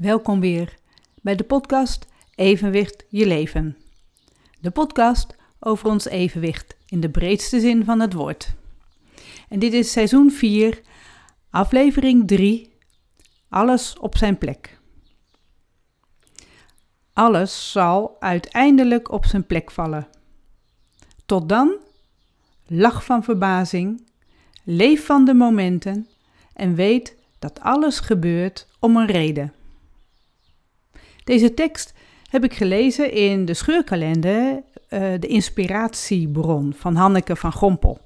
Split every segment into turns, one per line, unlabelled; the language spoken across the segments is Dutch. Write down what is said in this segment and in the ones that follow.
Welkom weer bij de podcast Evenwicht je leven. De podcast over ons evenwicht in de breedste zin van het woord. En dit is seizoen 4, aflevering 3, alles op zijn plek. Alles zal uiteindelijk op zijn plek vallen. Tot dan, lach van verbazing, leef van de momenten en weet dat alles gebeurt om een reden. Deze tekst heb ik gelezen in de scheurkalender, uh, de inspiratiebron van Hanneke van Gompel.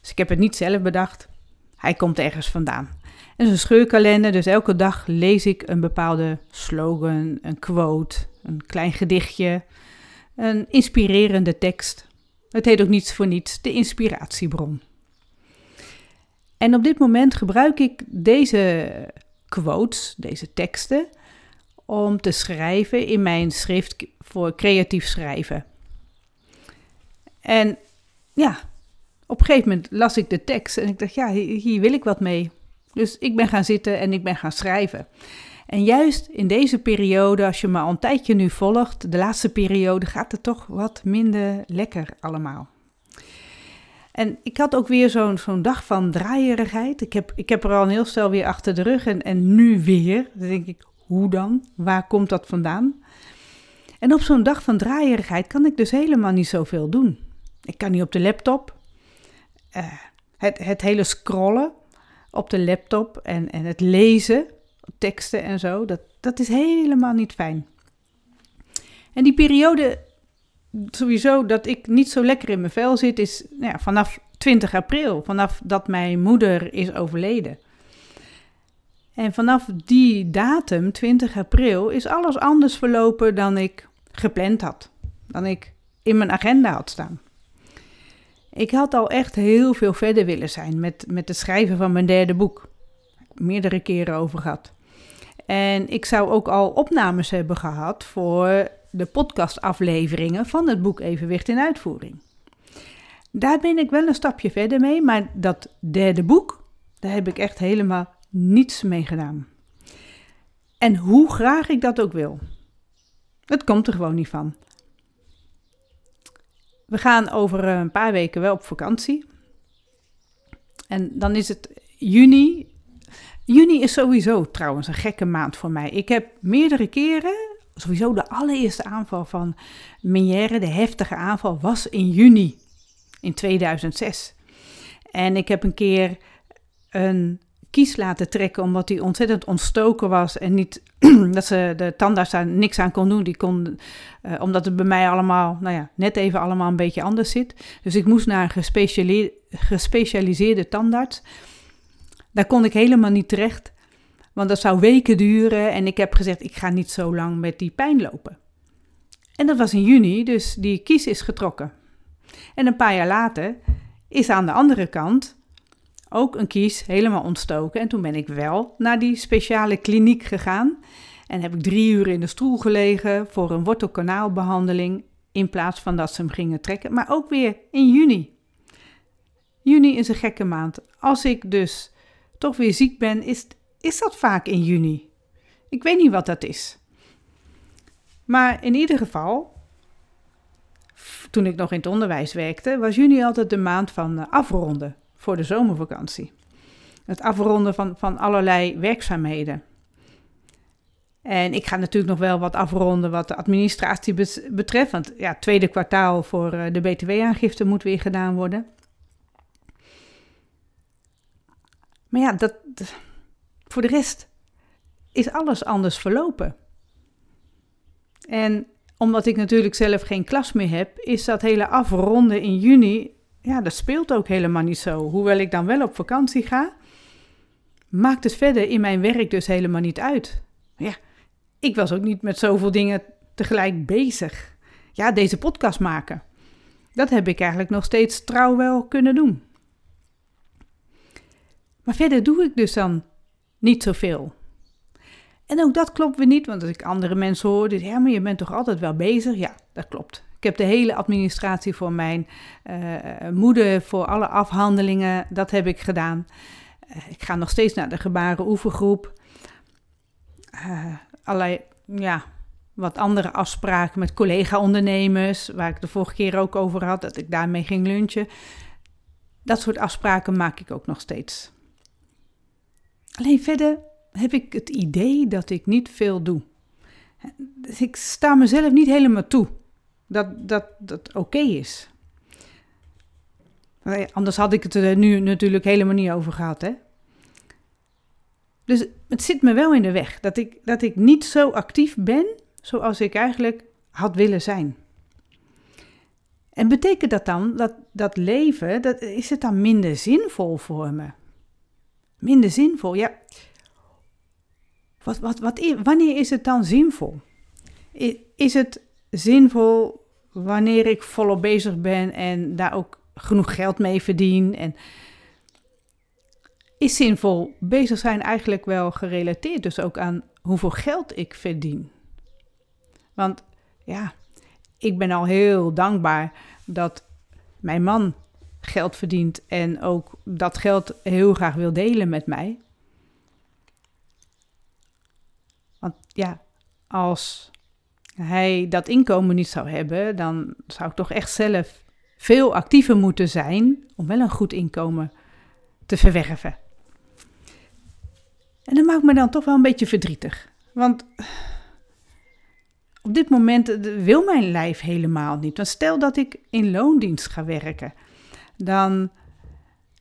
Dus ik heb het niet zelf bedacht, hij komt ergens vandaan. En een scheurkalender, dus elke dag lees ik een bepaalde slogan, een quote, een klein gedichtje, een inspirerende tekst. Het heet ook niets voor niets de inspiratiebron. En op dit moment gebruik ik deze quotes, deze teksten, om te schrijven in mijn schrift voor creatief schrijven. En ja, op een gegeven moment las ik de tekst en ik dacht, ja, hier, wil ik wat mee. Dus ik ben gaan zitten en ik ben gaan schrijven. En juist in deze periode, als je me al een tijdje nu volgt, de laatste periode, gaat het toch wat minder lekker allemaal. En ik had ook weer zo'n zo'n dag van draaierigheid. Ik heb, ik heb er al een heel stel weer achter de rug en, en nu weer. Denk ik, hoe dan? Waar komt dat vandaan? En op zo'n dag van draaierigheid kan ik dus helemaal niet zoveel doen. Ik kan niet op de laptop. Uh, het, het hele scrollen op de laptop en, en het lezen, teksten en zo, dat, dat is helemaal niet fijn. En die periode sowieso dat ik niet zo lekker in mijn vel zit, is nou ja, vanaf 20 april, vanaf dat mijn moeder is overleden. En vanaf die datum, 20 april, is alles anders verlopen dan ik gepland had. Dan ik in mijn agenda had staan. Ik had al echt heel veel verder willen zijn met, met het schrijven van mijn derde boek. Meerdere keren over gehad. En ik zou ook al opnames hebben gehad voor de podcastafleveringen van het boek Evenwicht in Uitvoering. Daar ben ik wel een stapje verder mee, maar dat derde boek, daar heb ik echt helemaal niets mee gedaan. En hoe graag ik dat ook wil. Het komt er gewoon niet van. We gaan over een paar weken wel op vakantie. En dan is het juni. Juni is sowieso trouwens een gekke maand voor mij. Ik heb meerdere keren, sowieso de allereerste aanval van Meniere, de heftige aanval, was in juni in 2006. En ik heb een keer een kies laten trekken omdat hij ontzettend ontstoken was en niet dat ze de tandarts daar niks aan kon doen. Die kon, uh, omdat het bij mij allemaal, nou ja, net even allemaal een beetje anders zit. Dus ik moest naar een gespecialiseerde tandarts. Daar kon ik helemaal niet terecht, want dat zou weken duren. En ik heb gezegd, ik ga niet zo lang met die pijn lopen. En dat was in juni, dus die kies is getrokken. En een paar jaar later is aan de andere kant ook een kies helemaal ontstoken. En toen ben ik wel naar die speciale kliniek gegaan. En heb ik drie uur in de stoel gelegen voor een wortelkanaalbehandeling. In plaats van dat ze hem gingen trekken. Maar ook weer in juni. Juni is een gekke maand. Als ik dus toch weer ziek ben, is, is dat vaak in juni. Ik weet niet wat dat is. Maar in ieder geval, toen ik nog in het onderwijs werkte, was juni altijd de maand van eh, afronden voor de zomervakantie. Het afronden van, van allerlei werkzaamheden. En ik ga natuurlijk nog wel wat afronden wat de administratie betreft. Want ja, tweede kwartaal voor eh, de BTW-aangifte moet weer gedaan worden. Maar ja, dat, voor de rest is alles anders verlopen. En omdat ik natuurlijk zelf geen klas meer heb, is dat hele afronden in juni ja, dat speelt ook helemaal niet zo. Hoewel ik dan wel op vakantie ga, maakt het verder in mijn werk dus helemaal niet uit. Ja, ik was ook niet met zoveel dingen tegelijk bezig. Ja, deze podcast maken. Dat heb ik eigenlijk nog steeds trouw wel kunnen doen. Maar verder doe ik dus dan niet zoveel. En ook dat klopt weer niet, want als ik andere mensen hoor, dus ja, maar je bent toch altijd wel bezig? Ja, dat klopt. Ik heb de hele administratie voor mijn uh, moeder, voor alle afhandelingen, dat heb ik gedaan. Uh, ik ga nog steeds naar de gebaren oefengroep. allerlei, ja, wat andere afspraken met collega-ondernemers, waar ik de vorige keer ook over had, dat ik daarmee ging lunchen. Dat soort afspraken maak ik ook nog steeds. Alleen verder heb ik het idee dat ik niet veel doe. Ik sta mezelf niet helemaal toe dat dat, dat oké is. Anders had ik het er nu natuurlijk helemaal niet over gehad, hè? Dus het zit me wel in de weg dat ik, dat ik niet zo actief ben zoals ik eigenlijk had willen zijn. En betekent dat dan dat dat leven, dat, is het dan minder zinvol voor me? Minder zinvol, ja. Wat, wat, wat, wanneer is het dan zinvol? Is het zinvol wanneer ik volop bezig ben en daar ook genoeg geld mee verdien? En is zinvol bezig zijn eigenlijk wel gerelateerd dus ook aan hoeveel geld ik verdien? Want ja, ik ben al heel dankbaar dat mijn man geld verdient en ook dat geld heel graag wil delen met mij. Want ja, als hij dat inkomen niet zou hebben, dan zou ik toch echt zelf veel actiever moeten zijn om wel een goed inkomen te verwerven. En dat maakt me dan toch wel een beetje verdrietig. Want op dit moment wil mijn lijf helemaal niet. Stel dat ik in loondienst ga werken, dan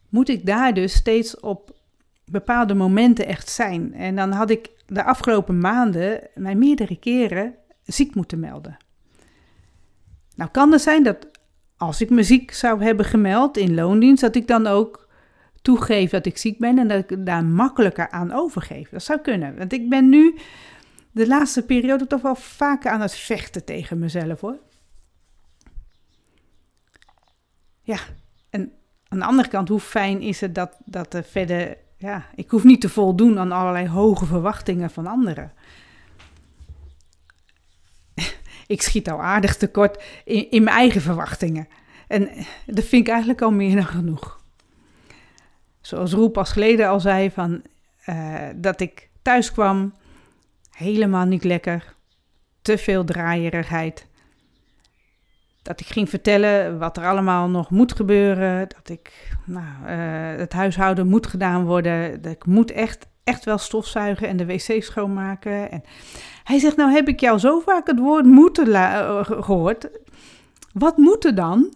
moet ik daar dus steeds op bepaalde momenten echt zijn. En dan had ik de afgelopen maanden mij meerdere keren ziek moeten melden. Nou kan er zijn dat als ik me ziek zou hebben gemeld in loondienst, dat ik dan ook toegeef dat ik ziek ben en dat ik daar makkelijker aan overgeef. Dat zou kunnen. Want ik ben nu de laatste periode toch wel vaker aan het vechten tegen mezelf hoor. Ja, en aan de andere kant, hoe fijn is het dat, dat er verder, ja, ik hoef niet te voldoen aan allerlei hoge verwachtingen van anderen. Ik schiet al aardig tekort in, in mijn eigen verwachtingen. En dat vind ik eigenlijk al meer dan genoeg. Zoals Roel pas geleden al zei, van, uh, dat ik thuis kwam helemaal niet lekker. Te veel draaierigheid. Dat ik ging vertellen wat er allemaal nog moet gebeuren. Dat ik, nou, uh, het huishouden moet gedaan worden. Dat ik moet echt, echt wel stofzuigen en de wc schoonmaken. En hij zegt, nou heb ik jou zo vaak het woord moeten uh, gehoord. Wat moet er dan?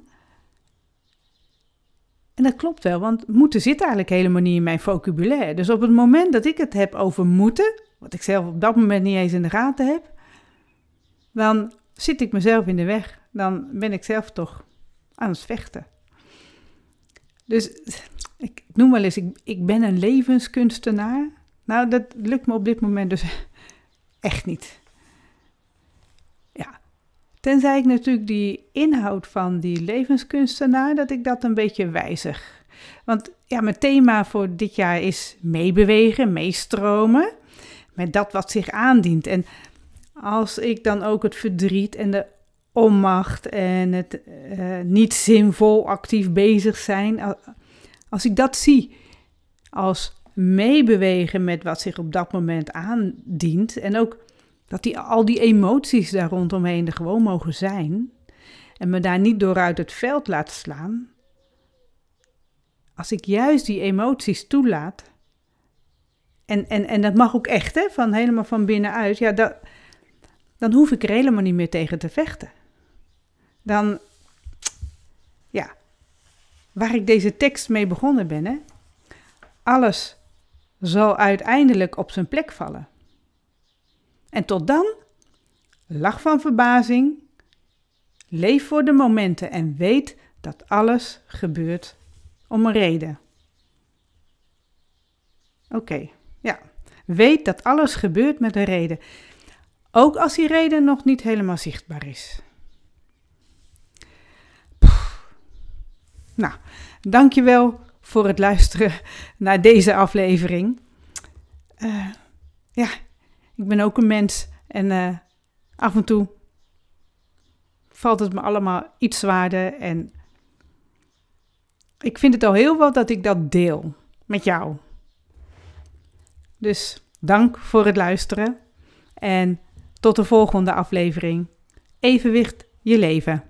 En dat klopt wel, want moeten zit eigenlijk helemaal niet in mijn vocabulaire. Dus op het moment dat ik het heb over moeten, wat ik zelf op dat moment niet eens in de gaten heb, dan zit ik mezelf in de weg. Dan ben ik zelf toch aan het vechten. Dus ik noem wel eens, ik, ik ben een levenskunstenaar. Nou, dat lukt me op dit moment dus echt niet. Ja, tenzij ik natuurlijk die inhoud van die levenskunstenaar, dat ik dat een beetje wijzig. Want ja, mijn thema voor dit jaar is meebewegen, meestromen met dat wat zich aandient. En als ik dan ook het verdriet en de onmacht en het uh, niet zinvol actief bezig zijn, als ik dat zie als meebewegen met wat zich op dat moment aandient en ook dat die, al die emoties daar rondomheen er gewoon mogen zijn en me daar niet door uit het veld laat slaan, als ik juist die emoties toelaat, en, en, en dat mag ook echt, hè, van helemaal van binnenuit. Ja, dat, dan hoef ik er helemaal niet meer tegen te vechten. Dan, ja, waar ik deze tekst mee begonnen ben, hè. Alles zal uiteindelijk op zijn plek vallen. En tot dan, lach van verbazing, leef voor de momenten en weet dat alles gebeurt om een reden. Oké. Ja, weet dat alles gebeurt met een reden. Ook als die reden nog niet helemaal zichtbaar is. Poef. Nou, dankjewel voor het luisteren naar deze aflevering. Uh, ja, ik ben ook een mens en uh, af en toe valt het me allemaal iets zwaarder. En ik vind het al heel wat dat ik dat deel met jou. Dus dank voor het luisteren En tot de volgende aflevering. Evenwicht je leven.